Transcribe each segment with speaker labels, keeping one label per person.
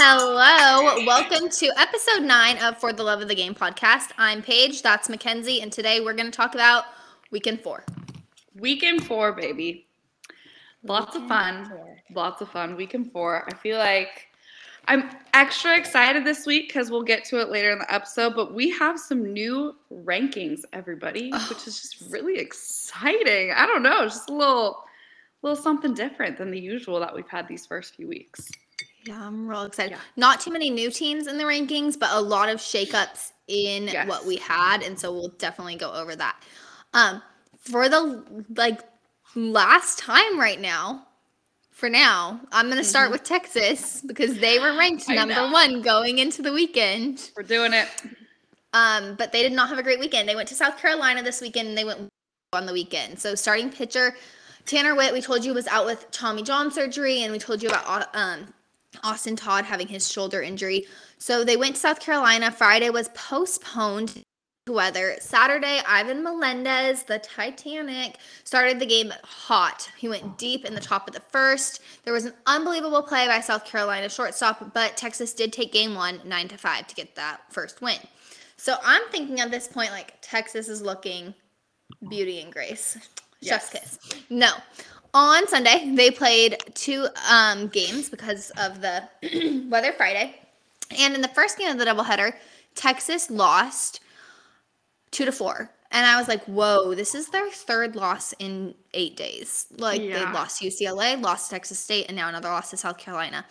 Speaker 1: Hello, welcome to episode nine of For the Love of the Game podcast. I'm Paige, that's Mackenzie, and today we're going to talk about weekend four.
Speaker 2: Weekend four, baby. Lots of fun. Lots of fun. Weekend four. I feel like I'm extra excited this week because we'll get to it later in the episode, but we have some new rankings, everybody, which is just really exciting. I don't know, just a little little something different than the usual that we've had these first few weeks.
Speaker 1: Yeah, I'm real excited.
Speaker 2: Yeah.
Speaker 1: Not too many new teams in the rankings, but a lot of shakeups in
Speaker 2: Yes.
Speaker 1: what we had, and so we'll definitely go over that. Um, for the like last time right now, for now, I'm gonna start
Speaker 2: Mhm.
Speaker 1: with Texas because they were ranked number one going into the weekend.
Speaker 2: We're doing it.
Speaker 1: Um, but they did not have a great weekend. They went to South Carolina this weekend and they went on the weekend. So starting pitcher Tanner Witt, we told you was out with Tommy John surgery, and we told you about um, Austin Todd having his shoulder injury. So they went to South Carolina. Friday was postponed to weather. Saturday, Ivan Melendez, the Titanic, started the game hot. He went deep in the top of the first. There was an unbelievable play by South Carolina shortstop, but Texas did take game one, nine to five, to get that first win. So I'm thinking at this point, like Texas is looking beauty and grace. Chef's
Speaker 2: Yes.
Speaker 1: kiss. No. On Sunday, they played two um, games because of the weather Friday. And in the first game of the doubleheader, Texas lost two to four. And I was like, whoa, this is their third loss in eight days. Like they lost UCLA, lost Texas State, and now another loss to South Carolina.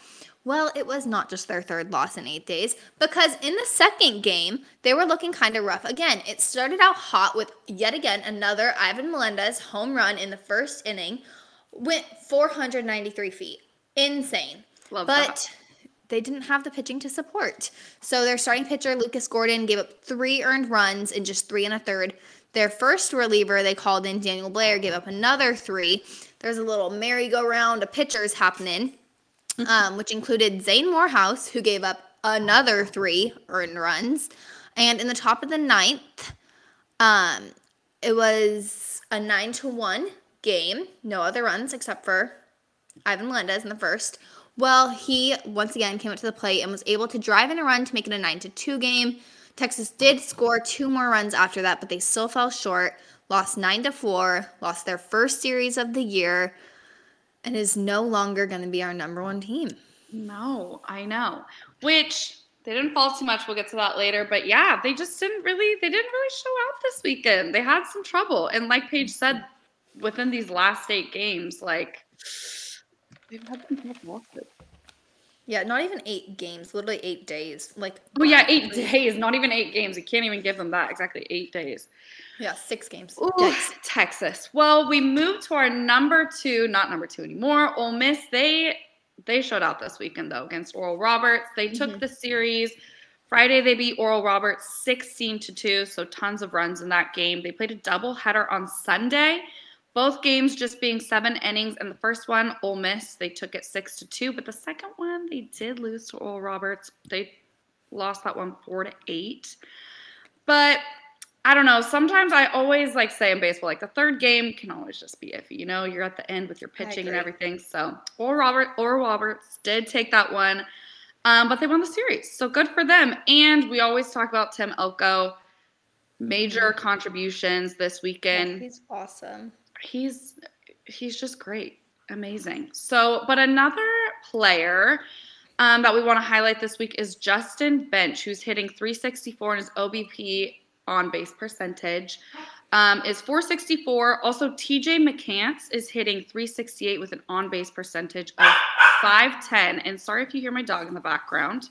Speaker 1: Well, it was not just their third loss in eight days because in the second game, they were looking kind of rough. Again, it started out hot with yet again another Ivan Melendez home run in the first inning, went 493 feet. Insane.
Speaker 2: Love
Speaker 1: but
Speaker 2: that.
Speaker 1: they didn't have the pitching to support. So their starting pitcher, Lucas Gordon, gave up three earned runs in just three and a third. Their first reliever they called in, Daniel Blair, gave up another three. There's a little merry-go-round of pitchers happening, um, which included Zane Morehouse, who gave up another three earned runs. And in the top of the ninth, um, it was a nine to one game. No other runs except for Ivan Melendez in the first. Well, he once again came up to the plate and was able to drive in a run to make it a 9 to 2 game. Texas did score two more runs after that, but they still fell short. Lost 9 to 4, lost their first series of the year, and is no longer going to be our number one team.
Speaker 2: No, I know. Which they didn't fall too much. We'll get to that later. But yeah, they just didn't really they didn't really show out this weekend. They had some trouble. And like Paige said, within these last eight games, like they've had some tough losses.
Speaker 1: Yeah, not even eight games, literally eight days. Like,
Speaker 2: Oh yeah, eight days, not even eight games. You can't even give them that exactly eight days.
Speaker 1: yeah, six games.
Speaker 2: Ooh,
Speaker 1: Yikes.
Speaker 2: Texas. Well, we moved to our number two, not number two anymore. Ole Miss. They they showed out this weekend though against Oral Roberts. They took
Speaker 1: Mhm.
Speaker 2: the series. Friday they beat Oral Roberts 16 to 2, so tons of runs in that game. They played a doubleheader on Sunday. Both games just being seven innings, and the first one, Ole Miss, they took it six to two. But the second one, they did lose to Oral Roberts. They lost that one four to eight. But I don't know. Sometimes I always like say in baseball, like the third game can always just be iffy. You know, you're at the end with your pitching and everything. So, or Robert or Roberts did take that one, um, but they won the series. So good for them. And we always talk about Tim Elko, major contributions this weekend
Speaker 1: he's awesome.
Speaker 2: He's he's just great. Amazing. So but another player um, that we want to highlight this week is justin bench who's hitting 364 in his obp on base percentage um, is 464 also tj mccants is hitting 368 with an on base percentage of 510 and sorry if you hear my dog in the background.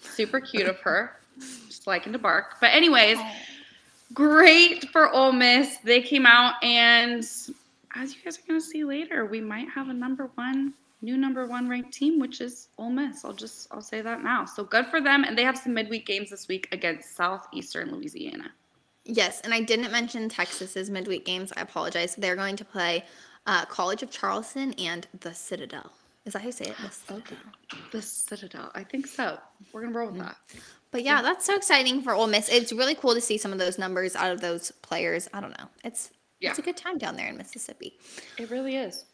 Speaker 2: Super cute of her. Just liking to bark. But anyways great for Ole Miss. They came out and as you guys are going to see later, we might have a number one, new number one ranked team, which is Ole Miss. I'll just I'll say that now. So good for them, and they have some midweek games this week against Southeastern Louisiana.
Speaker 1: Yes, and I didn't mention Texas's midweek games. I apologize. They're going to play uh, College of Charleston and the Citadel. Is that how you say it? The Citadel.
Speaker 2: The Citadel, I think so. We're gonna roll with that.
Speaker 1: But yeah, that's so exciting for Ole Miss. It's really cool to see some of those numbers out of those players. I don't know. It's
Speaker 2: Yeah.
Speaker 1: it's a good time down there in Mississippi.
Speaker 2: It really is.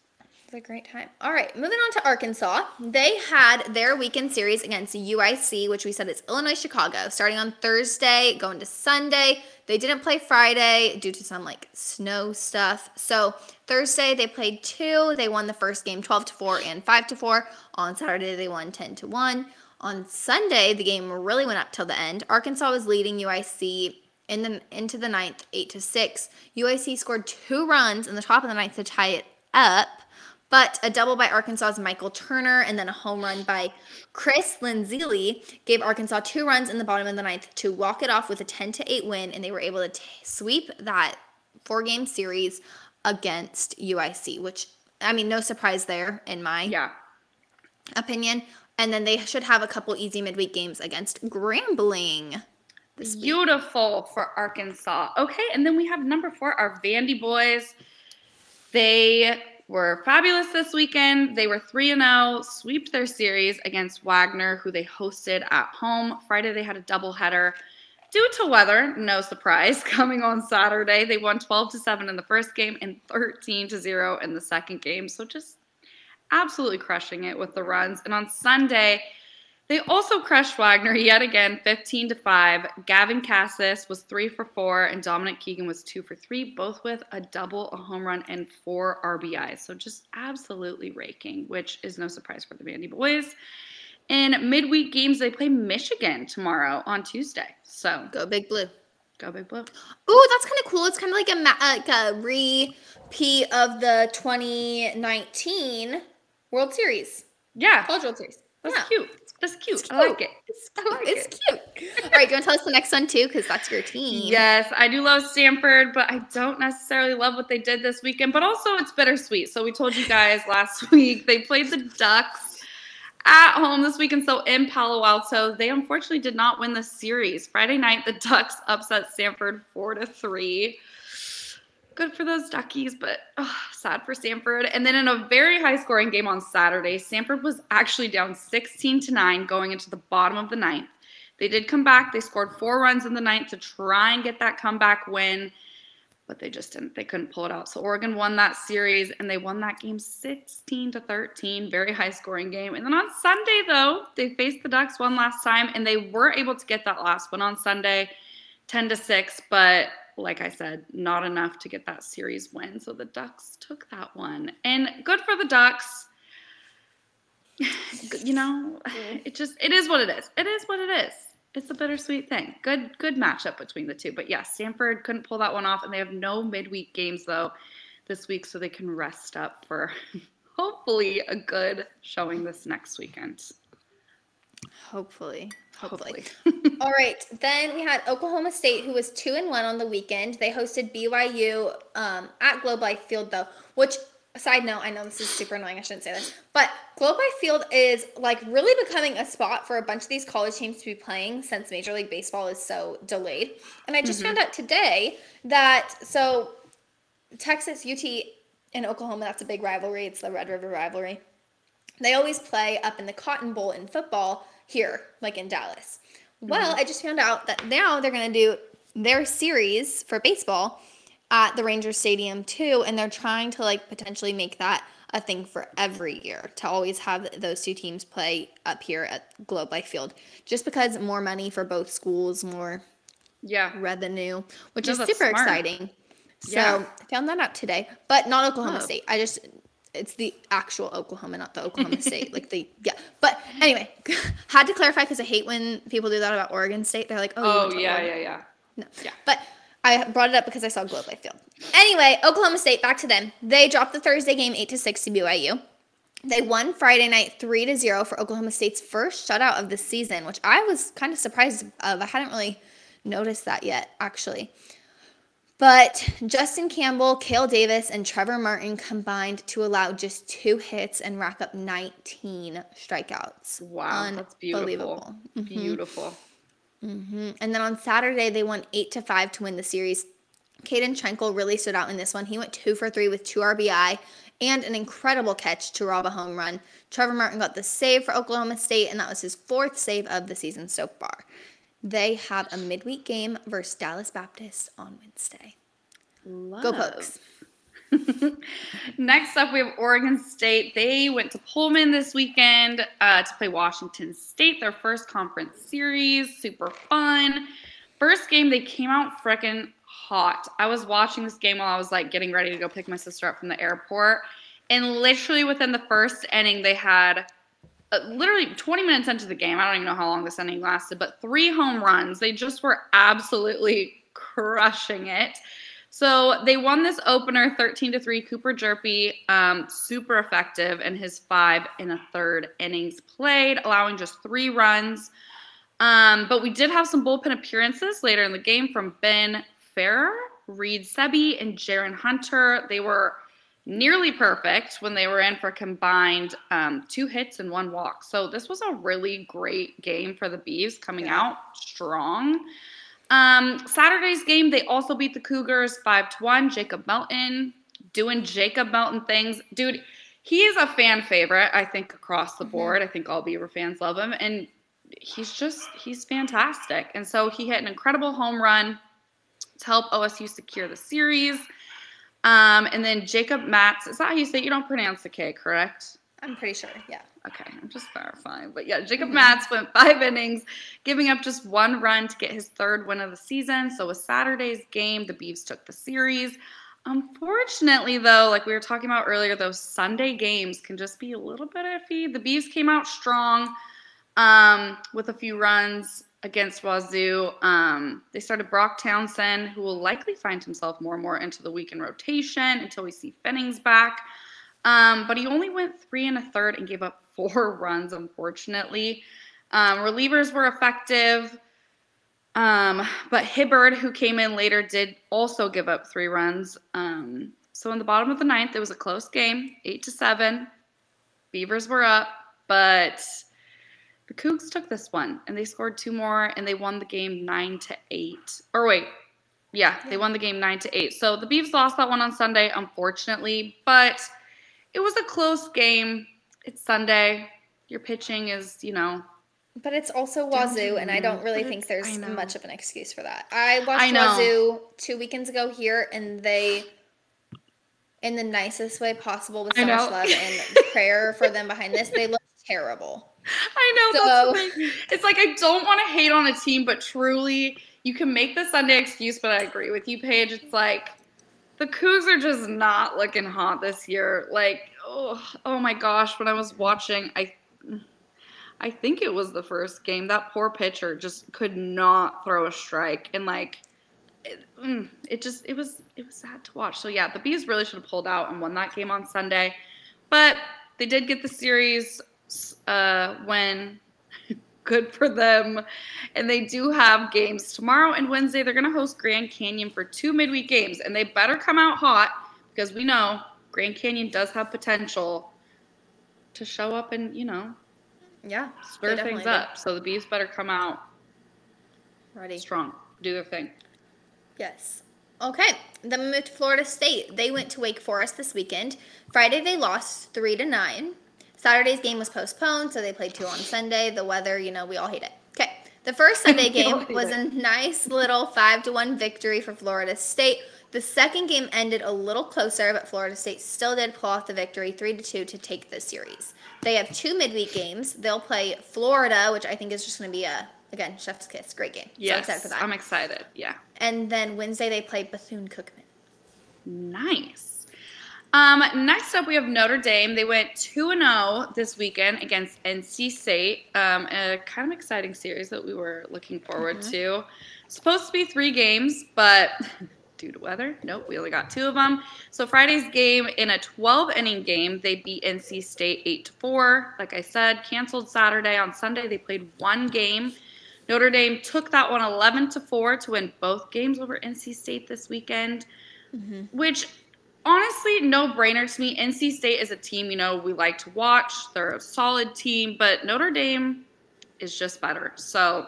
Speaker 1: It's a great time. All right, moving on to Arkansas. They had their weekend series against UIC, which we said is Illinois Chicago, starting on Thursday, going to Sunday. They didn't play Friday due to some like snow stuff. So Thursday they played two. They won the first game 12 to 4 and 5 to 4. On Saturday they won 10 to 1. On Sunday, the game really went up till the end. Arkansas was leading UIC in the into the ninth, eight to six. UIC scored two runs in the top of the ninth to tie it up, but a double by Arkansas's Michael Turner and then a home run by Chris Lanzilli gave Arkansas two runs in the bottom of the ninth to walk it off with a 10 to 8 win, and they were able to t- sweep that four game series against UIC, which I mean, no surprise there in my
Speaker 2: Yeah.
Speaker 1: opinion. And then they should have a couple easy midweek games against Grambling.
Speaker 2: Beautiful for Arkansas. Okay, and then we have number four, our Vandy boys. They were fabulous this weekend. They were 3 and 0, swept their series against Wagner, who they hosted at home. Friday, they had a doubleheader. Due to weather, no surprise, coming on Saturday, they won 12 to 7 in the first game and 13 to 0 in the second game. So just absolutely crushing it with the runs. And on Sunday, they also crushed Wagner yet again, 15 to 5. Gavin Casas was 3 for 4 and Dominic Keegan was 2 for 3, both with a double, a home run and 4 RBIs. So just absolutely raking, which is no surprise for the Vandy boys. In midweek games, they play Michigan tomorrow on Tuesday. So
Speaker 1: Go Big Blue.
Speaker 2: go big blue.
Speaker 1: Ooh, that's kind of cool. It's kind of like a like a repeat of the 2019 World Series,
Speaker 2: Yeah,
Speaker 1: College World Series.
Speaker 2: that's
Speaker 1: yeah.
Speaker 2: cute. That's cute.
Speaker 1: It's
Speaker 2: I like it.
Speaker 1: It's
Speaker 2: I
Speaker 1: cute.
Speaker 2: like
Speaker 1: it's
Speaker 2: it.
Speaker 1: cute. All right, do you want to tell us the next one too? Because that's your team.
Speaker 2: Yes, I do love Stanford, but I don't necessarily love what they did this weekend. But also, it's bittersweet. So we told you guys last week they played the Ducks at home this weekend. So in Palo Alto, they unfortunately did not win the series. Friday night, the Ducks upset Stanford four to three. Good for those Duckies, but oh, sad for Stanford. And then in a very high scoring game on Saturday, Stanford was actually down 16 to 9 going into the bottom of the ninth. They did come back. They scored four runs in the ninth to try and get that comeback win, but they just didn't. They couldn't pull it out. So Oregon won that series and they won that game 16 to 13. Very high scoring game. And then on Sunday, though, they faced the Ducks one last time and they were able to get that last one on Sunday, 10 to 6. But like I said, not enough to get that series win. So the Ducks took that one. And good for the Ducks. You know, it just it is what it is. It is what it is. It's a bittersweet thing. Good good matchup between the two. But yeah, Stanford couldn't pull that one off, and they have no midweek games though this week, so they can rest up for hopefully a good showing this next weekend.
Speaker 1: Hopefully. Hopefully.
Speaker 2: Hopefully.
Speaker 1: All right. Then we had Oklahoma State, who was two and one on the weekend. They hosted BYU um, at Globe Life Field, though. Which, side note, I know this is super annoying. I shouldn't say this, but Globe Life Field is like really becoming a spot for a bunch of these college teams to be playing since Major League Baseball is so delayed. And I just
Speaker 2: Mhm.
Speaker 1: found out today that so Texas UT and Oklahoma, that's a big rivalry. It's the Red River rivalry. They always play up in the Cotton Bowl in football here, like in Dallas. Mm-hmm. Well, I just found out that now they're going to do their series for baseball at the Rangers Stadium too, and they're trying to like potentially make that a thing for every year to always have those two teams play up here at Globe Life Field, just because more money for both schools, more
Speaker 2: yeah.
Speaker 1: revenue, which
Speaker 2: No,
Speaker 1: is super
Speaker 2: smart.
Speaker 1: exciting. So
Speaker 2: Yeah.
Speaker 1: I found that out today, but not Oklahoma. State. I just it's the actual Oklahoma, not the Oklahoma State. Like the yeah. But anyway, had to clarify because I hate when people do that about Oregon State. They're like, oh,
Speaker 2: Oh yeah,
Speaker 1: Oregon.
Speaker 2: yeah, yeah.
Speaker 1: No.
Speaker 2: Yeah.
Speaker 1: But I brought it up because I saw Globe Life Field. Anyway, Oklahoma State, back to them. They dropped the Thursday game 8 to 6 to BYU. They won Friday night 3 to 0 for Oklahoma State's first shutout of the season, which I was kind of surprised of. I hadn't really noticed that yet, actually. But Justin Campbell, Kale Davis, and Trevor Martin combined to allow just two hits and rack up 19 strikeouts.
Speaker 2: Wow, that's beautiful.
Speaker 1: Unbelievable. Mhm.
Speaker 2: Beautiful.
Speaker 1: hmm And then on Saturday, they won eight to five to win the series. Caeden Trenkle really stood out in this one. He went two for three with two RBI and an incredible catch to rob a home run. Trevor Martin got the save for Oklahoma State, and that was his fourth save of the season so far. They have a midweek game versus Dallas Baptist on Wednesday. Go Pokes.
Speaker 2: Next up, we have Oregon State. They went to Pullman this weekend uh, to play Washington State, their first conference series. Super fun. First game, they came out freaking hot. I was watching this game while I was like getting ready to go pick my sister up from the airport. And literally within the first inning, they had uh, literally 20 minutes into the game. I don't even know how long this inning lasted, but three home runs. They just were absolutely crushing it. So they won this opener 13 to 3. Cooper Hjerpe, um, super effective in his five and a third innings played, allowing just three runs. Um, but we did have some bullpen appearances later in the game from Ben Ferrer, Reid Sebby, and Jaron Hunter. They were nearly perfect when they were in for combined um, two hits and one walk. So this was a really great game for the Bees coming yeah. out strong. Um, Saturday's game, they also beat the Cougars 5 to 1. Jacob Melton doing Jacob Melton things. Dude, he is a fan favorite, I think, across the mm-hmm. board. I think all Beaver fans love him. And he's just, he's fantastic. And so he hit an incredible home run to help OSU secure the series. Um, and then Jacob Kmatz, is that how you say it? You don't pronounce the K, correct?
Speaker 1: I'm pretty sure, yeah.
Speaker 2: Okay, I'm just verifying. But yeah, Jacob mm-hmm. Kmatz went five innings, giving up just one run to get his third win of the season. So with Saturday's game, the Beavs took the series. Unfortunately, though, like we were talking about earlier, those Sunday games can just be a little bit iffy. The Beavs came out strong um, with a few runs against Wazoo. Um, they started Brock Townsend, who will likely find himself more and more into the weekend rotation until we see Pfennigs back. Um, but he only went three and a third and gave up four runs, unfortunately. Um, relievers were effective. Um, but Hibbard, who came in later, did also give up three runs. Um, so in the bottom of the ninth, it was a close game, eight to seven. Beavers were up, but the Cougs took this one and they scored two more and they won the game nine to eight. Or wait, yeah, they won the game nine to eight. So the Beavs lost that one on Sunday, unfortunately, but it was a close game. It's Sunday. Your pitching is, you know.
Speaker 1: But it's also Wazoo, and I don't really think there's much of an excuse for that. I watched I Wazoo two weekends ago here, and they, in the nicest way possible, with so much love and prayer for them behind this, they look terrible.
Speaker 2: I know. So, it's like I don't want to hate on a team, but truly, you can make the Sunday excuse. But I agree with you, Paige. It's like the Cougs are just not looking hot this year. Like, oh, oh my gosh, when I was watching, I I think it was the first game. That poor pitcher just could not throw a strike, and like, it, mm, it, just it was it was sad to watch. So yeah, the Bees really should have pulled out and won that game on Sunday, but they did get the series uh, when good for them. And they do have games tomorrow and Wednesday. They're going to host Grand Canyon for two midweek games, and they better come out hot because we know Grand Canyon does have potential to show up and, you know,
Speaker 1: yeah,
Speaker 2: stir things up. Do. So the Bees better come out
Speaker 1: ready,
Speaker 2: strong, do their thing.
Speaker 1: Yes. Okay. Then we moved to Florida State. They went to Wake Forest this weekend. Friday they lost three to nine. Saturday's game was postponed, so they played two on Sunday. The weather, you know, we all hate it. Okay. The first Sunday game was a nice little five to one victory for Florida State. The second game ended a little closer, but Florida State still did pull off the victory, three to two, to take the series. They have two midweek games. They'll play Florida, which I think is just going to be a again chef's kiss, great game.
Speaker 2: Yes, so excited for that. I'm excited. Yeah.
Speaker 1: And then Wednesday they play Bethune Cookman.
Speaker 2: Nice. Um, next up, we have Notre Dame. They went 2 0 this weekend against NC State. Um, a kind of exciting series that we were looking forward mm-hmm. to. Supposed to be three games, but due to weather, nope, we only got two of them. So Friday's game in a 12 inning game, they beat NC State 8 to 4. Like I said, canceled Saturday. On Sunday, they played one game. Notre Dame took that one 11 to 4 to win both games over NC State this weekend, mm-hmm. which honestly, no brainer to me. NC State is a team, you know, we like to watch. They're a solid team, but Notre Dame is just better. So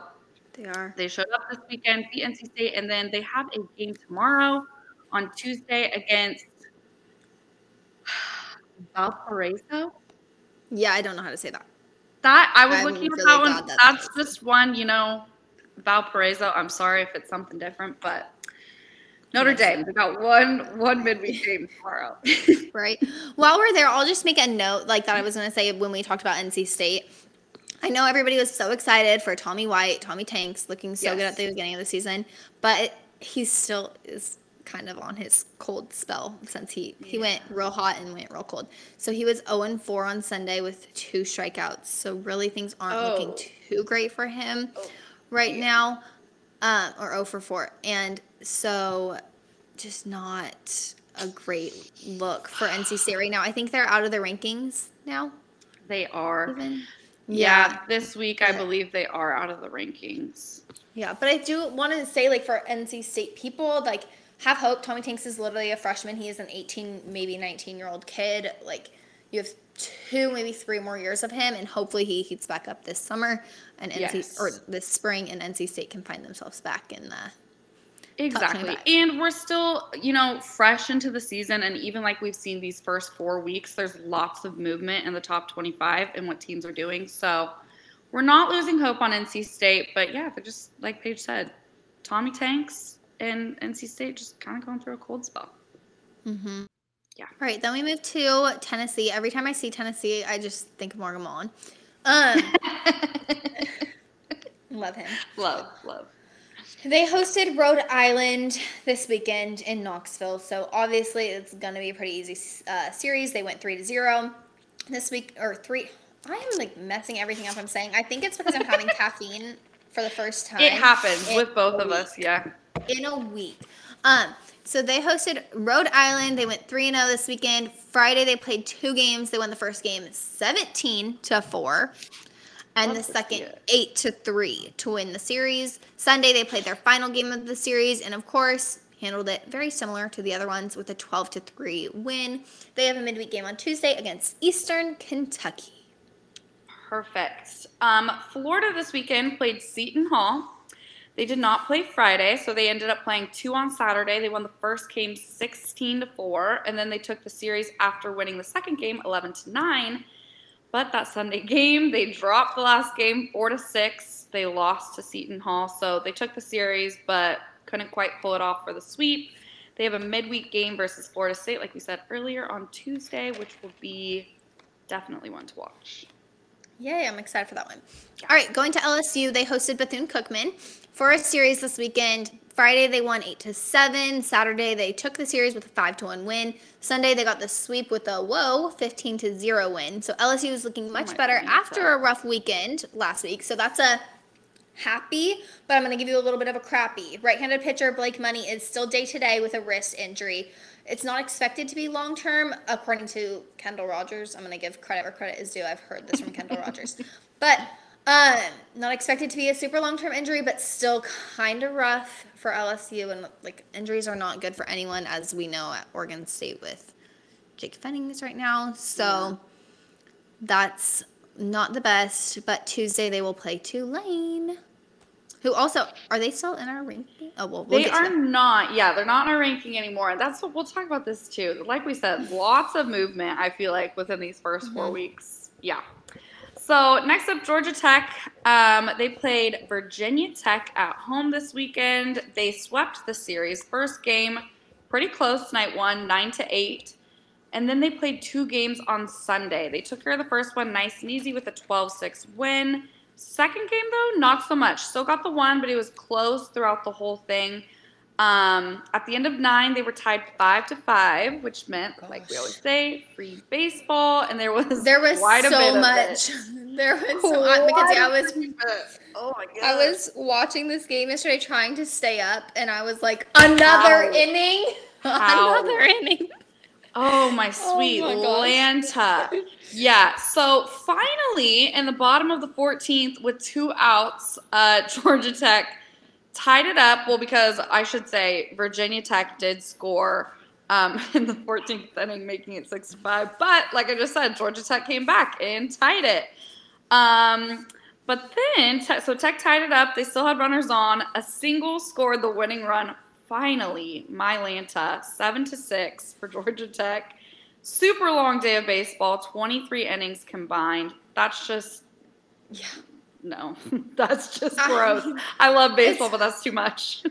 Speaker 1: they are.
Speaker 2: They showed up this weekend, beat NC State, and then they have a game tomorrow on Tuesday against Valparaiso.
Speaker 1: Yeah, I don't know how to say that.
Speaker 2: That I was I'm looking at really that one. That that's just one, you know, Valparaiso. I'm sorry if it's something different, but Notre Dame. We got one one midweek game tomorrow.
Speaker 1: right. While we're there, I'll just make a note like that I was going to say when we talked about NC State. I know everybody was so excited for Tommy White, Tommy Tanks, looking so good at the beginning of the season, but he still is kind of on his cold spell since he he went real hot and went real cold. So he was 0 and 4 on Sunday with two strikeouts. So really things aren't looking
Speaker 2: Oh.
Speaker 1: too great for him
Speaker 2: Oh,
Speaker 1: right
Speaker 2: yeah.
Speaker 1: now, um, or 0 for 4. And so just not a great look for NC State right now. I think they're out of the rankings now.
Speaker 2: They are.
Speaker 1: Even.
Speaker 2: Yeah, this week I believe they are out of the rankings.
Speaker 1: Yeah, but I do want to say, like, for NC State people, like, have hope. Tommy Tanks is literally a freshman. He is an 18, maybe 19 year old kid. Like, you have two, maybe three more years of him, and hopefully he heats back up this summer and NC
Speaker 2: Yes.
Speaker 1: or this spring, and NC State can find themselves back in the.
Speaker 2: Exactly. And we're still, you know, fresh into the season. And even like we've seen these first four weeks, there's lots of movement in the top 25 and what teams are doing. So we're not losing hope on NC State. But yeah, they're just, like Paige said, Tommy Tanks and NC State just kind of going through a cold spell.
Speaker 1: Mm-hmm.
Speaker 2: Yeah.
Speaker 1: All right, then we move to Tennessee. Every time I see Tennessee, I just think of Morgan Mullen. Um, love him.
Speaker 2: love, love.
Speaker 1: They hosted Rhode Island this weekend in Knoxville, so obviously it's going to be a pretty easy uh, series. They went three to zero this week, or three. I am like messing everything up. I'm saying. I think it's because I'm having caffeine for the first time.
Speaker 2: It happens with both of us. Yeah.
Speaker 1: in a week. Um, so they hosted Rhode Island. They went 3 and 0 this weekend. Friday they played two games. They won the first game 17 to 4 and the second 8 to 3 to win the series. Sunday they played their final game of the series and of course handled it very similar to the other ones with a 12 to 3 win. They have a midweek game on Tuesday against Eastern Kentucky.
Speaker 2: Perfect. Um, Florida this weekend played Seton Hall. They did not play Friday, so they ended up playing two on Saturday. They won the first game 16 to 4, and then they took the series after winning the second game 11 to 9. But that Sunday game, they dropped the last game 4 to 6. They lost to Seton Hall, so they took the series but couldn't quite pull it off for the sweep. They have a midweek game versus Florida State, like we said earlier, on Tuesday, which will be definitely one to watch.
Speaker 1: Yay, I'm excited for that one. All right, going to LSU, they hosted Bethune Cookman for a series this weekend. Friday they won 8 to 7. Saturday they took the series with a 5 to 1 win. Sunday they got the sweep with a whoa 15 to 0 win. So LSU is looking oh much
Speaker 2: my
Speaker 1: better
Speaker 2: goodness,
Speaker 1: after a rough weekend last week. So that's a happy, but I'm going to give you a little bit of a crappy. Right-handed pitcher Blake Money is still day to day with a wrist injury. It's not expected to be long term, according to Kendall Rogers. I'm going to give credit where credit is due. I've heard this from Kendall Rogers, but um, not expected to be a super long term injury, but still kind of rough for LSU. And like injuries are not good for anyone, as we know at Oregon State with Jake Pfennigs right now. So that's not the best. But Tuesday they will play Tulane, who also are they still in our ranking? Oh well, we'll
Speaker 2: they are not. Yeah, they're not in our ranking anymore. And that's what we'll talk about this too. Like we said, lots of movement, I feel like, within these 1st four
Speaker 1: Mhm.
Speaker 2: weeks. Yeah. So next up, Georgia Tech. Um, they played Virginia Tech at home this weekend. They swept the series. First game, pretty close, night one, nine to eight. And then they played two games on Sunday. They took care of the first one nice and easy with a 12-6 win. Second game though, not so much. Still got the one, but it was close throughout the whole thing. Um, at the end of nine, they were tied five to five, which meant, like we always say, free baseball. And there was
Speaker 1: There was
Speaker 2: quite a bit
Speaker 1: so much. There was so much because yeah, I was
Speaker 2: Oh my god!
Speaker 1: I was watching this game yesterday trying to stay up and I was like another
Speaker 2: How?
Speaker 1: inning.
Speaker 2: How?
Speaker 1: Another inning.
Speaker 2: Oh my sweet
Speaker 1: my gosh.
Speaker 2: Lanta. Yeah. So finally, in the bottom of the 14th, with two outs, uh, Georgia Tech tied it up. Well, because I should say Virginia Tech did score um, in the 14th inning, making it six to five. But like I just said, Georgia Tech came back and tied it. Um, but then, so Tech tied it up. They still had runners on. A single scored the winning run. Finally, Mylanta, seven to six for Georgia Tech. Super long day of baseball, 23 innings combined. That's just
Speaker 1: Yeah.
Speaker 2: No, that's just gross. I love baseball, but that's too much.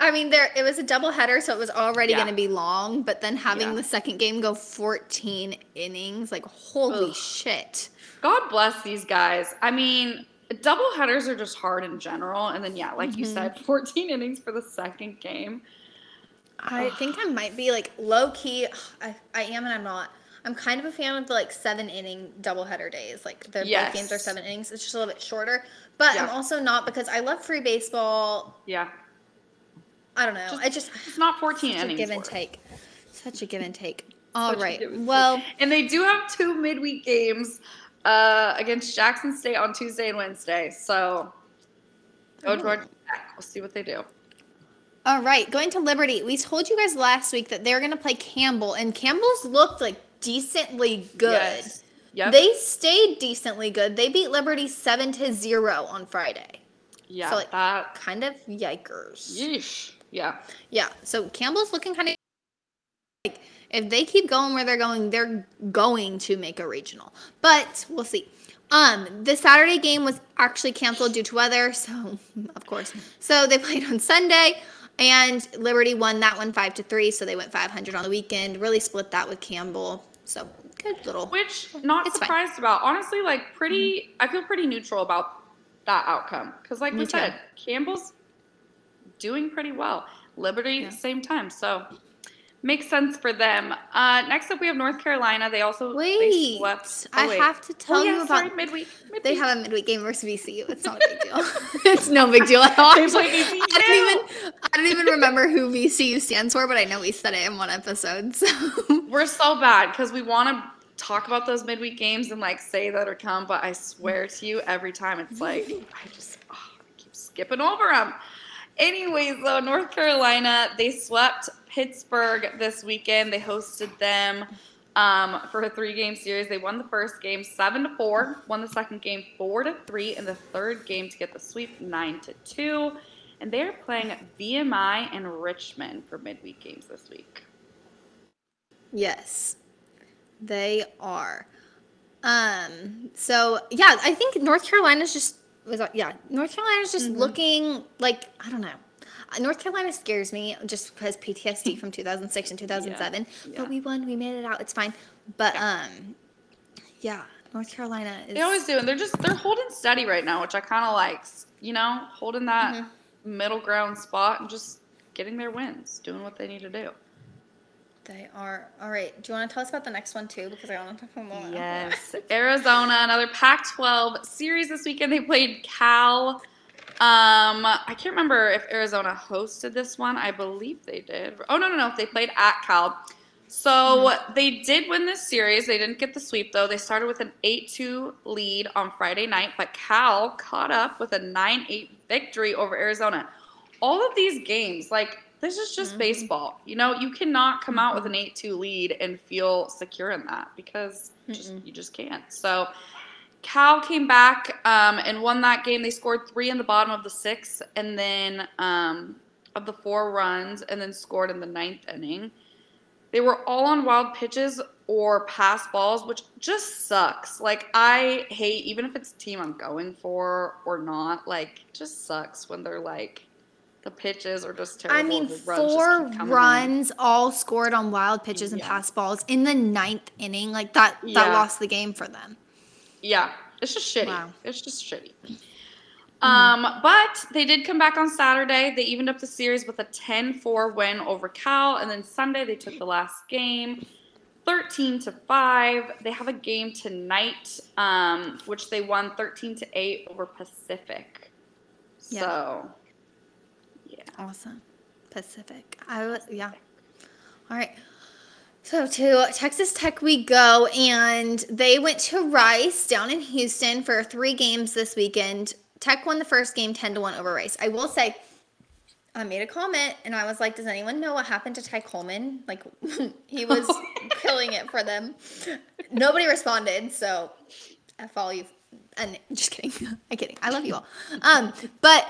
Speaker 1: I mean, there it was a double header, so it was already
Speaker 2: Yeah.
Speaker 1: going to be long. But then having
Speaker 2: Yeah.
Speaker 1: the second game go 14 innings, like holy
Speaker 2: Ugh.
Speaker 1: shit!
Speaker 2: God bless these guys. I mean, double headers are just hard in general, and then yeah, like you
Speaker 1: Mhm.
Speaker 2: said, 14 innings for the second game.
Speaker 1: I think I might be like low key. I, I am and I'm not. I'm kind of a fan of the like seven inning doubleheader days. Like the both games are seven innings. It's just a little bit shorter. But I'm also not because I love free baseball.
Speaker 2: Yeah,
Speaker 1: I don't know.
Speaker 2: Just
Speaker 1: I just
Speaker 2: it's not 14
Speaker 1: such a give and take. Such a give and take. All
Speaker 2: Such
Speaker 1: right.
Speaker 2: give and take.
Speaker 1: Well,
Speaker 2: And they do have two midweek games uh, against Jackson State on Tuesday and Wednesday. So go. Georgia We'll see what they do.
Speaker 1: all right. Going to Liberty. We told you guys last week that they're going to play Campbell, and Campbell's looked like decently good.
Speaker 2: Yes. Yep.
Speaker 1: They stayed decently good. They beat Liberty seven to zero on Friday.
Speaker 2: yeah.
Speaker 1: so, like,
Speaker 2: that.
Speaker 1: Kind of yikers.
Speaker 2: Yeesh. Yeah.
Speaker 1: Yeah. So Campbell's looking kind of like if they keep going where they're going, they're going to make a regional. But we'll see. Um, the Saturday game was actually canceled due to weather, so of course. So they played on Sunday, and Liberty won that one five to three. So they went five hundred on the weekend. Really split that with Campbell. So good little.
Speaker 2: Which not
Speaker 1: It's fine.
Speaker 2: surprised about. Honestly, like pretty. Mm-hmm. I feel pretty neutral about that outcome because, like
Speaker 1: Me
Speaker 2: we
Speaker 1: too.
Speaker 2: said, Campbell's doing pretty well. Liberty,
Speaker 1: Yeah.
Speaker 2: same time. So makes sense for them. Uh, next up, we have North Carolina. They also they
Speaker 1: Wait. I
Speaker 2: oh, wait.
Speaker 1: have to tell
Speaker 2: oh,
Speaker 1: you about.
Speaker 2: sorry, midweek. midweek.
Speaker 1: They have a midweek game versus VCU. It's not a big deal. it's no big deal at all.
Speaker 2: They play VCU.
Speaker 1: I don't even I don't even remember who VCU stands for, but I know we said it in one episode. So
Speaker 2: We're so bad because we want to talk about those midweek games and like say that or come, but I swear to you, every time it's like I just oh, I keep skipping over them. Anyways, though, North Carolina they swept Pittsburgh this weekend. They hosted them um, for a three-game series. They won the first game seven to four, won the second game four to three, and the third game to get the sweep nine to two. And they are playing VMI and Richmond for midweek games this week.
Speaker 1: yes, they are. Um. So yeah, I think North Carolina's just was like, yeah. North Carolina's just
Speaker 2: Mhm.
Speaker 1: looking like I don't know. Uh, North Carolina scares me just because PTSD from 2006 and 2007.
Speaker 2: yeah.
Speaker 1: But we won. We made it out. It's fine. But um, yeah, North Carolina is.
Speaker 2: They always do, and they're just they're holding steady right now, which I kind of like. You know, holding that
Speaker 1: Mhm.
Speaker 2: middle ground spot and just getting their wins, doing what they need to do.
Speaker 1: They are all right. Do you want to tell us about the next one too? Because I want to talk about that.
Speaker 2: Yes, Arizona, another Pac-12 series this weekend. They played Cal. Um, I can't remember if Arizona hosted this one. I believe they did. Oh no, no, no! They played at Cal. So they did win this series. They didn't get the sweep though. They started with an 8-2 lead on Friday night, but Cal caught up with a 9-8 victory over Arizona. All of these games, like this is just
Speaker 1: Mhm.
Speaker 2: baseball. You know, you cannot come out with an 8-2 lead and feel secure in that because just you just can't. So Cal came back um, and won that game. They scored three in the bottom of the sixth, and then um, of the four runs, and then scored in the ninth inning. They were all on wild pitches or pass balls, which just sucks. Like I hate, even if it's a team I'm going for or not, like it just sucks when they're like the pitches are just terrible.
Speaker 1: I mean,
Speaker 2: the runs just
Speaker 1: four
Speaker 2: keep coming in.
Speaker 1: runs all scored on wild pitches and
Speaker 2: Yeah.
Speaker 1: pass balls in the ninth inning. Like that, that
Speaker 2: Yeah.
Speaker 1: lost the game for them.
Speaker 2: Yeah, it's just shitty.
Speaker 1: Wow.
Speaker 2: It's just shitty. Um, but they did come back on Saturday. They evened up the series with a 10-4 win over Cal, and then Sunday they took the last game, 13 to 5. They have a game tonight, um, which they won 13 to 8 over Pacific.
Speaker 1: Yeah.
Speaker 2: So.
Speaker 1: Awesome. Pacific. I was yeah. All right. So to Texas Tech we go, and they went to Rice down in Houston for three games this weekend. Tech won the first game ten to one over Rice. I will say, I made a comment and I was like, "Does anyone know what happened to Ty Coleman? Like, he was killing it for them." Nobody responded, so f all you. And just kidding. I'm kidding. I love you all. Um, but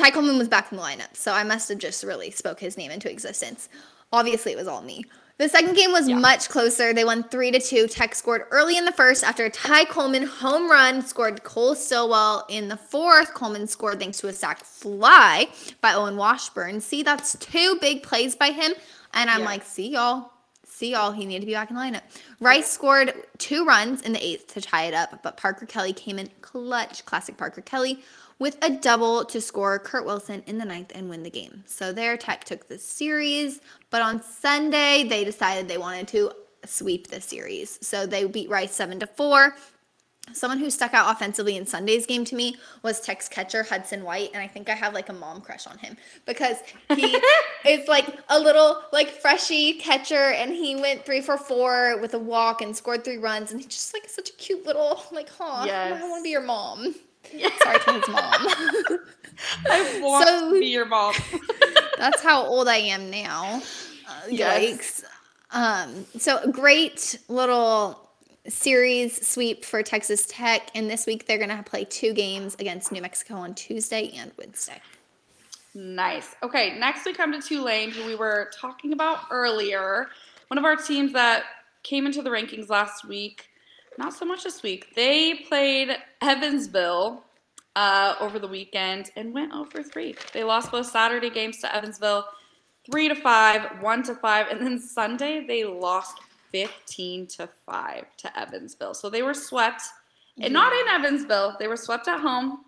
Speaker 1: Ty Coleman was back in the lineup, so I must have just really spoke his name into existence. obviously it was all me. The second game was
Speaker 2: Yeah.
Speaker 1: much closer. They won three to two. Tech scored early in the first after a Ty Coleman home run. Scored Cole Stillwell in the fourth. Coleman scored thanks to a sack fly by Owen Washburn. See, that's two big plays by him. And I'm
Speaker 2: Yeah.
Speaker 1: like, see y'all. See y'all. He needed to be back in the lineup. Rice scored two runs in the eighth to tie it up, but Parker Kelly came in clutch. Classic Parker Kelly with a double to score Kurt Wilson in the ninth and win the game. So their Tech took the series, but on Sunday they decided they wanted to sweep the series. So they beat Rice seven to four. Someone who stuck out offensively in Sunday's game to me was Tech's catcher Hudson White, and I think I have like a mom crush on him because he is like a little like freshy catcher, and he went three for four with a walk and scored three runs, and he's just like such a cute little like, huh,
Speaker 2: Yes.
Speaker 1: I want to be your mom.
Speaker 2: Yeah.
Speaker 1: Sorry to mom.
Speaker 2: I want
Speaker 1: So-
Speaker 2: to be your mom.
Speaker 1: That's how old I am now. Uh,
Speaker 2: Yes.
Speaker 1: Yikes. Um, so a great little series sweep for Texas Tech, and this week they're gonna play two games against New Mexico on Tuesday and Wednesday.
Speaker 2: Nice. Okay, next we come to Tulane, who we were talking about earlier. One of our teams that came into the rankings last week, not so much this week. They played Evansville uh, over the weekend and went over 3. They lost both Saturday games to Evansville, 3 to 5, 1 to 5, and then Sunday they lost 15 to 5 to Evansville. So they were swept. And not in Evansville, they were swept at home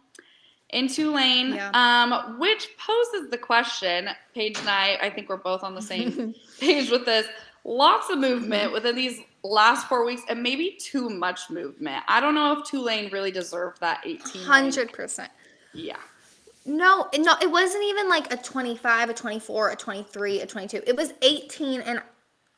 Speaker 2: in Tulane,
Speaker 1: Yeah.
Speaker 2: um, which poses the question. Paige and I, I think we're both on the same page with this. Lots of movement within these last four weeks, and maybe too much movement. I don't know if Tulane really deserved that 18.
Speaker 1: Hundred percent.
Speaker 2: Yeah.
Speaker 1: No, it- no, it wasn't even like a twenty-five, a twenty-four, a twenty-three, a twenty-two. It was eighteen, and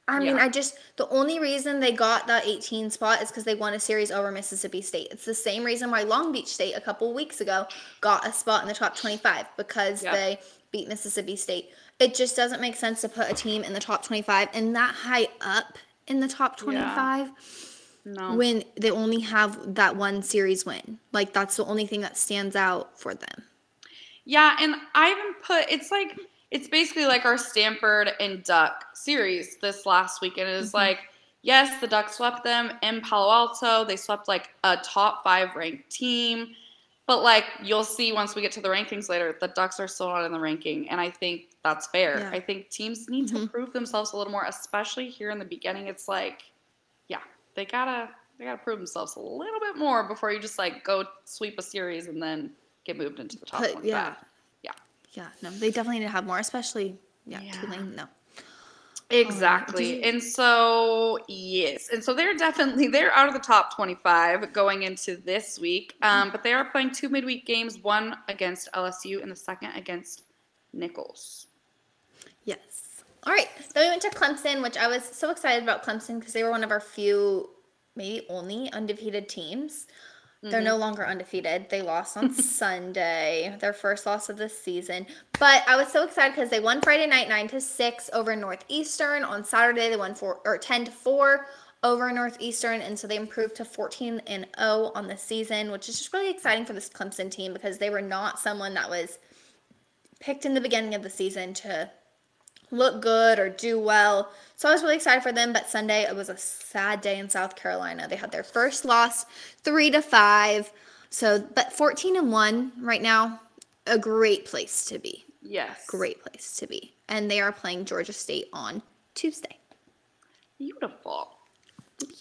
Speaker 1: I mean,
Speaker 2: Yeah.
Speaker 1: I just the only reason they got that eighteen spot is because they won a series over Mississippi State. It's the same reason why Long Beach State a couple weeks ago got a spot in the top twenty-five because
Speaker 2: Yep.
Speaker 1: they beat Mississippi State. It just doesn't make sense to put a team in the top twenty-five and that high up in the top twenty-five
Speaker 2: No.
Speaker 1: when they only have that one series win. Like that's the only thing that stands out for them.
Speaker 2: Yeah, and I even put it's like it's basically like our Stanford and Duck series this last weekend. It is
Speaker 1: Mhm.
Speaker 2: like yes, the Ducks swept them in Palo Alto. They swept like a top five ranked team. But like you'll see once we get to the rankings later, the Ducks are still not in the ranking, and I think that's fair.
Speaker 1: Yeah.
Speaker 2: I think teams need to
Speaker 1: Mhm.
Speaker 2: prove themselves a little more, especially here in the beginning. It's like, yeah, they gotta they gotta prove themselves a little bit more before you just like go sweep a series and then get moved into the top
Speaker 1: Put-
Speaker 2: 25.
Speaker 1: yeah.
Speaker 2: Yeah.
Speaker 1: Yeah, no, they definitely need to have more, especially yeah,
Speaker 2: Yeah.
Speaker 1: Tulane. No,
Speaker 2: Exactly.
Speaker 1: did
Speaker 2: and so yes. And so they're definitely they're out of the top 25 going into this week.
Speaker 1: Mm-hmm.
Speaker 2: Um, but they are playing two midweek games, one against LSU and the second against Nicholls.
Speaker 1: Yes. All right, then we went to Clemson, which I was so excited about Clemson because they were one of our few, maybe only undefeated teams. They're
Speaker 2: Mm-hmm.
Speaker 1: no longer undefeated. They lost on Sunday, their first loss of the season. But I was so excited because they won Friday night nine to six over Northeastern. On Saturday they won four or ten to four over Northeastern, and so they improved to fourteen and zero on the season, which is just really exciting for this Clemson team because they were not someone that was picked in the beginning of the season to look good or do well. So I was really excited for them. But Sunday it was a sad day in South Carolina. They had their first loss, three to five. So, but fourteen and one right now, a great place to be.
Speaker 2: Yes.
Speaker 1: Great place to be. And they are playing Georgia State on Tuesday.
Speaker 2: Beautiful.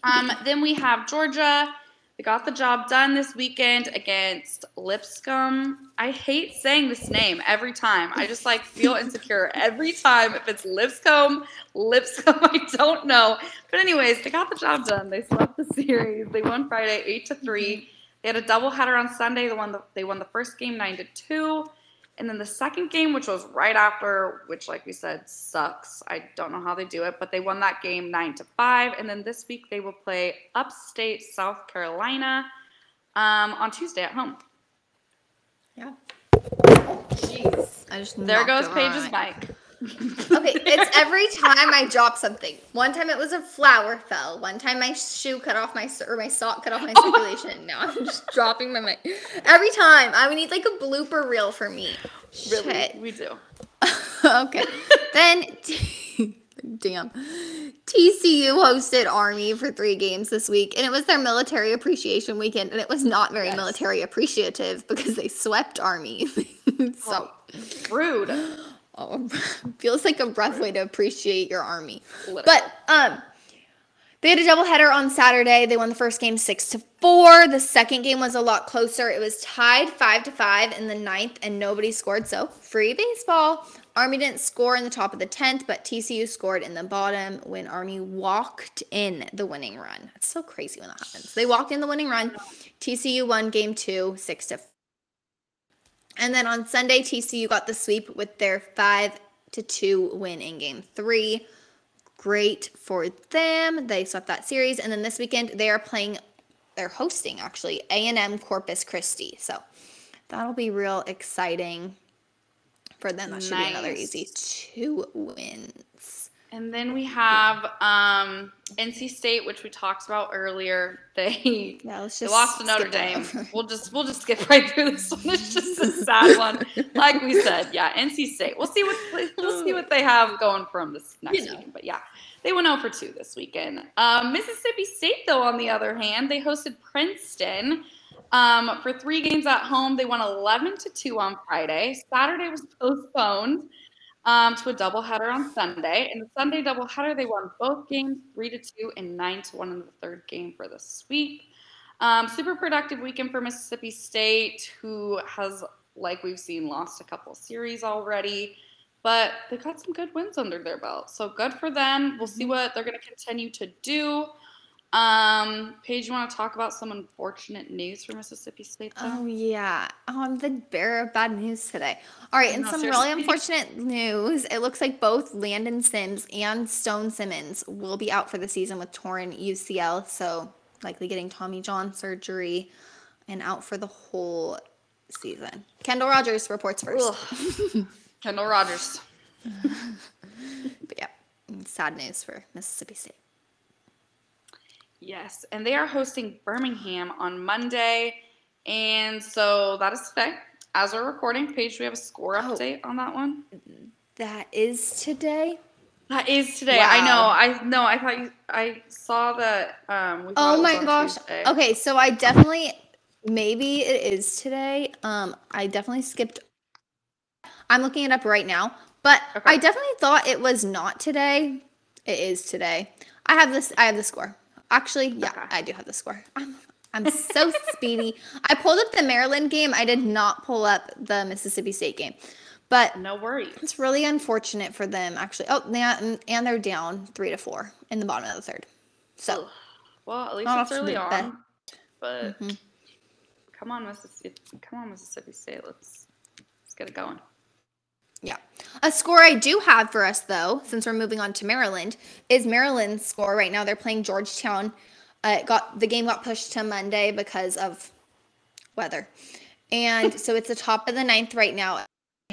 Speaker 2: Um, then we have Georgia. They got the job done this weekend against Lipscomb. I hate saying this name every time. I just like feel insecure every time if it's Lipscomb, Lipscomb. I don't know. But anyways, they got the job done. They swept the series. They won Friday eight to three. They had a doubleheader on Sunday. The they won the first game nine to two. And then the second game, which was right after, which, like we said, sucks. I don't know how they do it, but they won that game nine to five. And then this week they will play upstate South Carolina um, on Tuesday at home.
Speaker 1: Yeah. Jeez. I just
Speaker 2: There goes
Speaker 1: over
Speaker 2: Paige's
Speaker 1: my-
Speaker 2: mic.
Speaker 1: Okay, it's every time I drop something. One time it was a flower fell. One time my shoe cut off my or my sock cut off my oh. circulation. Now I'm just dropping my mic. Every time I would need like a blooper reel for me.
Speaker 2: Really,
Speaker 1: Shit.
Speaker 2: we do.
Speaker 1: okay. then Damn. TCU hosted Army for three games this week, and it was their military appreciation weekend, and it was not very
Speaker 2: Yes.
Speaker 1: military appreciative because they swept Army. so, oh,
Speaker 2: Rude.
Speaker 1: Oh, feels like a rough way to appreciate your Army.
Speaker 2: Literal.
Speaker 1: But um, they had a doubleheader on Saturday. They won the first game six to four. The second game was a lot closer. It was tied five to five in the ninth, and nobody scored. So free baseball. Army didn't score in the top of the tenth, but TCU scored in the bottom when Army walked in the winning run. It's so crazy when that happens. They walked in the winning run. TCU won game two, six to. And then on Sunday, TCU got the sweep with their five to two win in game three great for them. They swept that series, and then this weekend they are playing. They're hosting actually A and M Corpus Christi, so that'll be real exciting for them. That should be another easy two wins.
Speaker 2: And then we have um, NC State, which we talked about earlier. They
Speaker 1: Yeah, let's
Speaker 2: they lost to Notre Dame. We'll just we'll just skip right through this one. It's just a sad one. Like we said, yeah, NC State. We'll see what we'll see what they have going from this next
Speaker 1: You know.
Speaker 2: weekend. But yeah, they went 0 for 2 this weekend. Um, Mississippi State, though, on the other hand, they hosted Princeton. Um, for three games at home, they won 11 to 2 on Friday. Saturday was postponed um, to a doubleheader on Sunday. In the Sunday doubleheader, they won both games 3 to 2 and 9 to 1 in the third game for the sweep. Um, super productive weekend for Mississippi State, who has, like we've seen, lost a couple series already, but they got some good wins under their belt. So good for them. We'll see what they're going to continue to do. Um, Paige, you want to talk about some unfortunate news for Mississippi State? Though?
Speaker 1: Oh yeah, oh, I'm the bearer of bad news today. All right, and
Speaker 2: No,
Speaker 1: some
Speaker 2: seriously.
Speaker 1: really unfortunate news. It looks like both Landon Sims and Stone Simmons will be out for the season with torn UCL, so likely getting Tommy John surgery and out for the whole season. Kendall Rogers reports first.
Speaker 2: Kendall Rogers.
Speaker 1: But yeah, sad news for Mississippi State.
Speaker 2: Yes, and they are hosting Birmingham on Monday. And so that is today. As we're recording, Paige, we have a score
Speaker 1: Oh.
Speaker 2: update on that one?
Speaker 1: That is today.
Speaker 2: That is today. I know. I know. I thought you. I saw that. Um. We
Speaker 1: Oh my gosh.
Speaker 2: Tuesday.
Speaker 1: Okay, so I definitely maybe it is today. Um I definitely skipped I'm looking it up right now, but
Speaker 2: Okay.
Speaker 1: I definitely thought it was not today. It is today. I have this I have the score. Actually, yeah,
Speaker 2: Okay.
Speaker 1: I do have the score. I'm I'm so speedy. I pulled up the Maryland game. I did not pull up the Mississippi State game. But
Speaker 2: No worries.
Speaker 1: it's really unfortunate for them actually. Oh, yeah, and they're down 3 to 4 in the bottom of the third. So,
Speaker 2: Well, at least it's early on.
Speaker 1: best.
Speaker 2: But
Speaker 1: mhm.
Speaker 2: come on, Mississippi. Come on, Mississippi State. Let's let's get it going.
Speaker 1: Yeah. A score I do have for us, though, since we're moving on to Maryland, is Maryland's score right now. They're playing Georgetown. Uh, it got the game got pushed to Monday because of weather, and so it's the top of the ninth right now.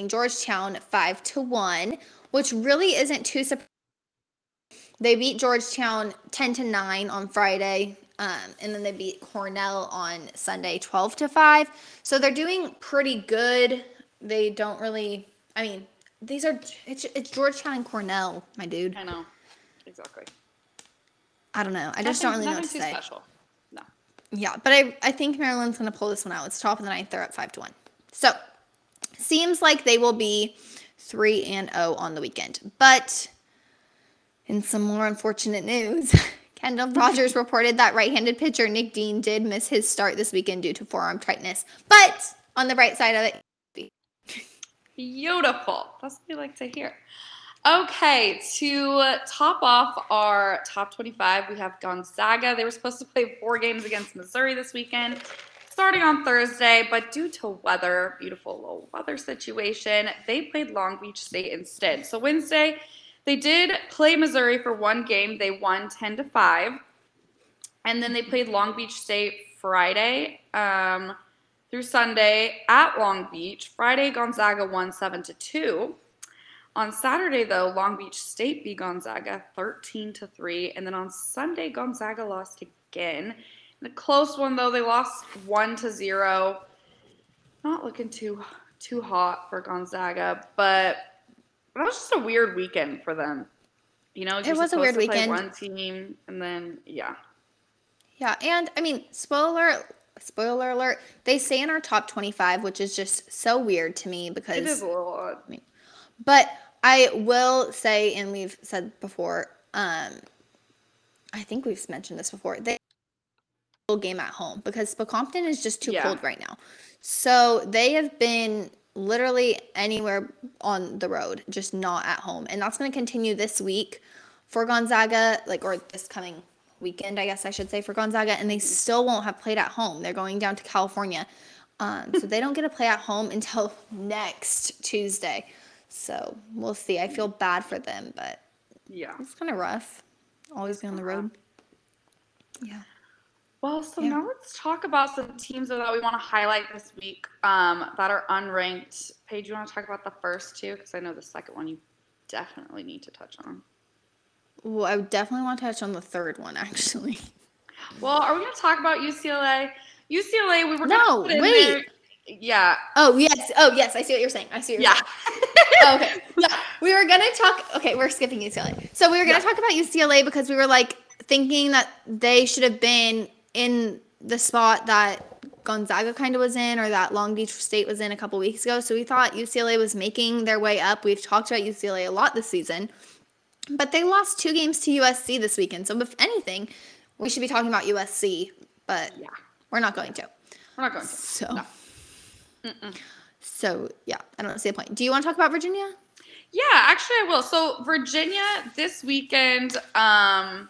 Speaker 1: Georgetown five to one, which really isn't too surprising. They beat Georgetown ten to nine on Friday, um, and then they beat Cornell on Sunday twelve to five. So they're doing pretty good. They don't really. I mean, these are it's it's Georgetown and Cornell, my dude.
Speaker 2: I know. Exactly.
Speaker 1: I don't know. I just don't really know what to say.
Speaker 2: special. No.
Speaker 1: Yeah, but I I think Maryland's gonna pull this one out. It's top of the ninth. They're up five to one. So seems like they will be three and zero on the weekend. But in some more unfortunate news, Kendall Rogers reported that right-handed pitcher Nick Dean did miss his start this weekend due to forearm tightness. But on the bright side of it,
Speaker 2: Beautiful. That's what we like to hear. Okay, to top off our top 25, we have Gonzaga. They were supposed to play four games against Missouri this weekend, starting on Thursday, but due to weather, beautiful little weather situation, they played Long Beach State instead. So Wednesday, they did play Missouri for one game. They won 10 to 5. And then they played Long Beach State Friday. Um, through Sunday at Long Beach. Friday, Gonzaga won 7 to 2. On Saturday, though, Long Beach State beat Gonzaga 13 to 3. And then on Sunday, Gonzaga lost again. In a close one, though, they lost 1 to 0. Not looking too too hot for Gonzaga, but that was just a weird weekend for them. You know,
Speaker 1: It was a weird
Speaker 2: supposed to play
Speaker 1: weekend.
Speaker 2: One team, and then yeah,
Speaker 1: Yeah, and I mean, spoiler spoiler alert, they say in our top 25, which is just so weird to me
Speaker 2: it is
Speaker 1: because
Speaker 2: a little odd.
Speaker 1: but I will say and we've said before, um I think we've mentioned this before. They game at home because Spokompton is just too
Speaker 2: Yeah.
Speaker 1: cold right now. So they have been literally anywhere on the road, just not at home. And that's going to continue this week for Gonzaga, like, or this coming weekend, I guess I should say, for Gonzaga. And they still won't have played at home. They're going down to California. Um, so they don't get to play at home until next Tuesday. So we'll see. I feel bad for them, but
Speaker 2: Yeah.
Speaker 1: it's kind of rough. Always be on the road. Yeah.
Speaker 2: Well, so
Speaker 1: Yeah.
Speaker 2: now let's talk about some teams that we want to highlight this week um, that are unranked. Paige, you want to talk about the first two? Because I know the second one you definitely need to touch on.
Speaker 1: Well, I would definitely want to touch on the third one, actually.
Speaker 2: Well, are we going to talk about UCLA? UCLA, we were
Speaker 1: No, wait.
Speaker 2: there. Yeah,
Speaker 1: Oh yes. Oh yes. I see what you're saying. I see what you're
Speaker 2: yeah.
Speaker 1: Oh, okay. Yeah. We were gonna talk. Okay, we're skipping UCLA. So we were gonna
Speaker 2: Yeah.
Speaker 1: talk about UCLA because we were like thinking that they should have been in the spot that Gonzaga kind of was in, or that Long Beach State was in a couple weeks ago. So we thought UCLA was making their way up. We've talked about UCLA a lot this season, but they lost two games to USC this weekend. So if anything, we should be talking about USC, but
Speaker 2: Yeah.
Speaker 1: we're not going to.
Speaker 2: We're not going to.
Speaker 1: So.
Speaker 2: No.
Speaker 1: So yeah, I don't see the point. Do you want to talk about Virginia?
Speaker 2: Yeah, actually, I will. So Virginia this weekend. Um,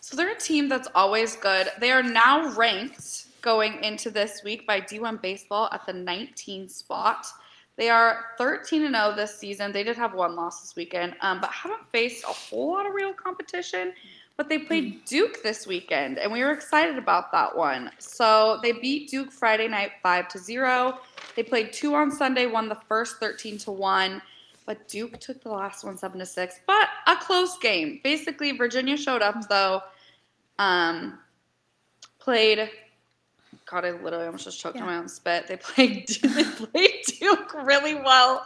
Speaker 2: so they're a team that's always good. They are now ranked going into this week by D1 Baseball at the 19 spot. They are 13 and 0 this season. They did have one loss this weekend, um, but haven't faced a whole lot of real competition. But they played Duke this weekend, and we were excited about that one. So they beat Duke Friday night five to zero. They played two on Sunday, won the first 13 to one but Duke took the last one seven to six. But a close game. Basically, Virginia showed up though. Um, played. God, I literally almost just choked on my own spit. They played. they played Duke really well,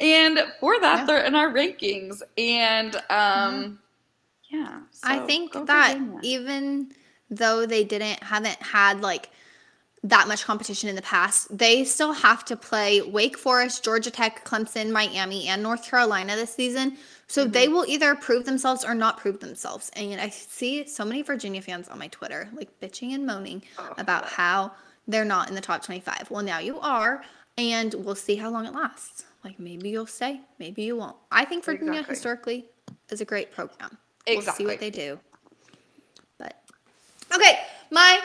Speaker 2: and for that,
Speaker 1: Yeah.
Speaker 2: they're in our rankings. And um, yeah,
Speaker 1: I think that even though they didn't haven't had like that much competition in the past, they still have to play Wake Forest, Georgia Tech, Clemson, Miami, and North Carolina this season. So
Speaker 2: Mm-hmm.
Speaker 1: they will either prove themselves or not prove themselves. And I see so many Virginia fans on my Twitter like bitching and moaning
Speaker 2: Oh.
Speaker 1: about how they're not in the top 25. Well, now you are, and we'll see how long it lasts. Like maybe you'll stay, maybe you won't. I think Virginia
Speaker 2: Exactly.
Speaker 1: historically is a great program. Exactly. We'll see what they do. But okay, my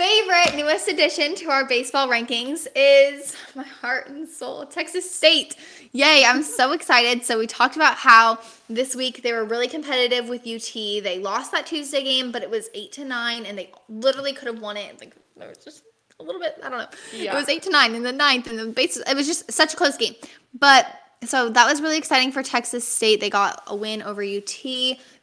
Speaker 1: favorite newest addition to our baseball rankings is my heart and soul, Texas State. Yay, I'm so excited. So we talked about how this week they were really competitive with UT. They lost that Tuesday game, but it was 8 to 9 and they literally could have won it. Like there was just a little bit, I don't know.
Speaker 2: Yeah.
Speaker 1: It was 8 to 9 in the ninth and the base it was just such a close game. But so that was really exciting for Texas State. They got a win over UT.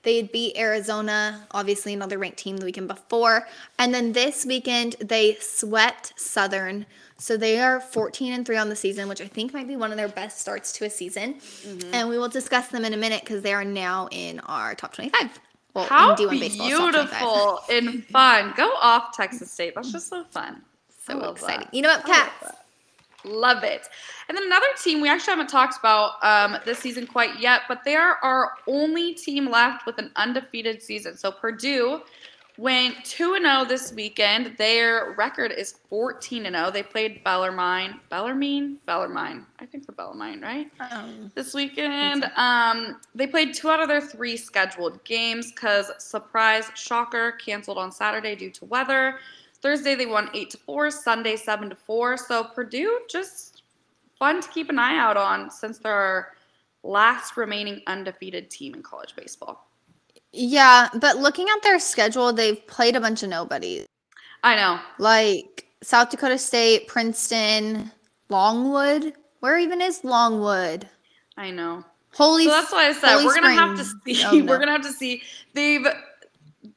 Speaker 1: They beat Arizona, obviously another ranked team the weekend before. And then this weekend they swept Southern. So they are 14 and 3 on the season, which I think might be one of their best starts to a season.
Speaker 2: Mm-hmm.
Speaker 1: And we will discuss them in a minute because they are now in our top 25. Well,
Speaker 2: How
Speaker 1: in D1 baseball's top 25.
Speaker 2: beautiful and fun. Go off, Texas State. That's just so fun.
Speaker 1: So exciting.
Speaker 2: that.
Speaker 1: You know what,
Speaker 2: I love
Speaker 1: Cats?
Speaker 2: that. Love it. And then another team we actually haven't talked about um, this season quite yet, but they are our only team left with an undefeated season. So Purdue went 2 0 this weekend. Their record is 14 0. They played Bellarmine. Bellarmine? Bellarmine. I think they're Bellarmine, right?
Speaker 1: Um,
Speaker 2: this weekend. Um, they played two out of their three scheduled games because surprise shocker canceled on Saturday due to weather. Thursday they won eight to four. Sunday seven to four. So Purdue just fun to keep an eye out on since they're our last remaining undefeated team in college baseball.
Speaker 1: yeah, but looking at their schedule, they've played a bunch of nobodies.
Speaker 2: I know.
Speaker 1: like South Dakota State, Princeton, Longwood. Where even is Longwood?
Speaker 2: I know.
Speaker 1: Holy.
Speaker 2: So that's why I said
Speaker 1: Holy
Speaker 2: we're gonna have to see.
Speaker 1: Oh, no.
Speaker 2: We're gonna have to see. They've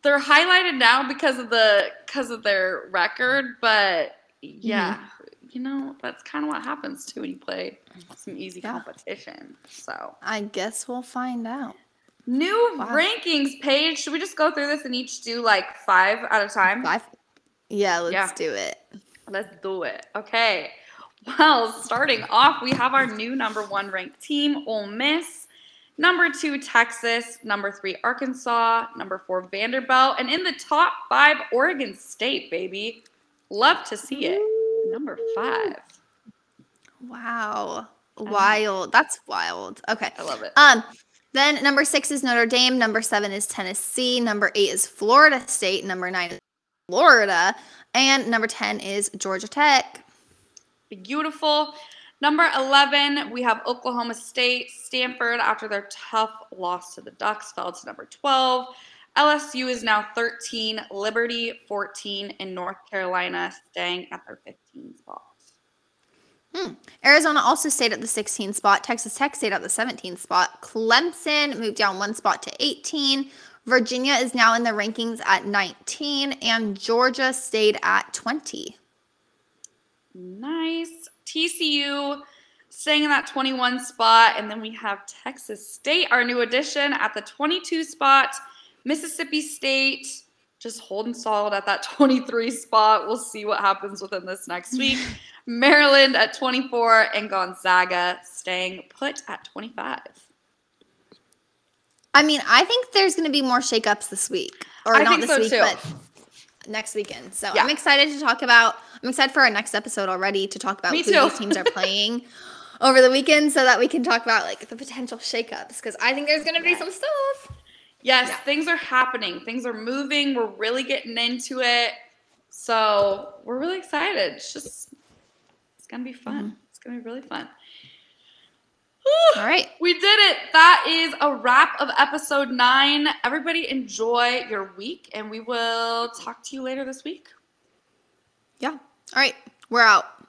Speaker 2: they're highlighted now because of the because of their record, but yeah,
Speaker 1: Mm-hmm.
Speaker 2: you know that's kind of what happens too when you play some easy
Speaker 1: Yeah.
Speaker 2: competition. So
Speaker 1: I guess we'll find out.
Speaker 2: New
Speaker 1: Wow.
Speaker 2: rankings page. Should we just go through this and each do like five at a time?
Speaker 1: Five. Yeah, let's
Speaker 2: Yeah.
Speaker 1: do it.
Speaker 2: Let's do it. Okay. Well, starting off, we have our new number one ranked team, Ole Miss. Number two, Texas. Number three, Arkansas. Number four, Vanderbilt. And in the top five, Oregon State, baby. Love to see it. Number five.
Speaker 1: Wow. Wild. That's wild. Okay.
Speaker 2: I love it.
Speaker 1: Um, then number six is Notre Dame. Number seven is Tennessee. Number eight is Florida State. Number nine is Florida. And number 10 is Georgia Tech.
Speaker 2: Beautiful. Number 11, we have Oklahoma State. Stanford, after their tough loss to the Ducks, fell to number 12. LSU is now 13, Liberty 14, and North Carolina staying at their 15 spot. Hmm.
Speaker 1: Arizona also stayed at the 16 spot. Texas Tech stayed at the 17th spot. Clemson moved down one spot to 18. Virginia is now in the rankings at 19. And Georgia stayed at 20.
Speaker 2: Nice. TCU staying in that 21 spot. And then we have Texas State, our new addition, at the 22 spot. Mississippi State just holding solid at that 23 spot. We'll see what happens within this next week. Maryland at 24 and Gonzaga staying put at 25.
Speaker 1: I mean, I think there's going to be more shakeups this week. Or
Speaker 2: I
Speaker 1: not
Speaker 2: think
Speaker 1: this
Speaker 2: so
Speaker 1: week,
Speaker 2: too.
Speaker 1: but next weekend. So
Speaker 2: Yeah.
Speaker 1: I'm excited to talk about, I'm excited for our next episode already to talk about
Speaker 2: Me
Speaker 1: who
Speaker 2: too.
Speaker 1: these teams are playing over the weekend so that we can talk about like the potential shakeups because I think there's going to be
Speaker 2: Yes.
Speaker 1: some stuff.
Speaker 2: Yes,
Speaker 1: Yeah.
Speaker 2: things are happening. Things are moving. We're really getting into it. So we're really excited. It's just, it's going to be fun. Mm-hmm. It's going to be really fun.
Speaker 1: All right.
Speaker 2: We did it. That is a wrap of episode nine. Everybody enjoy your week, and we will talk to you later this week.
Speaker 1: Yeah. All right. We're out.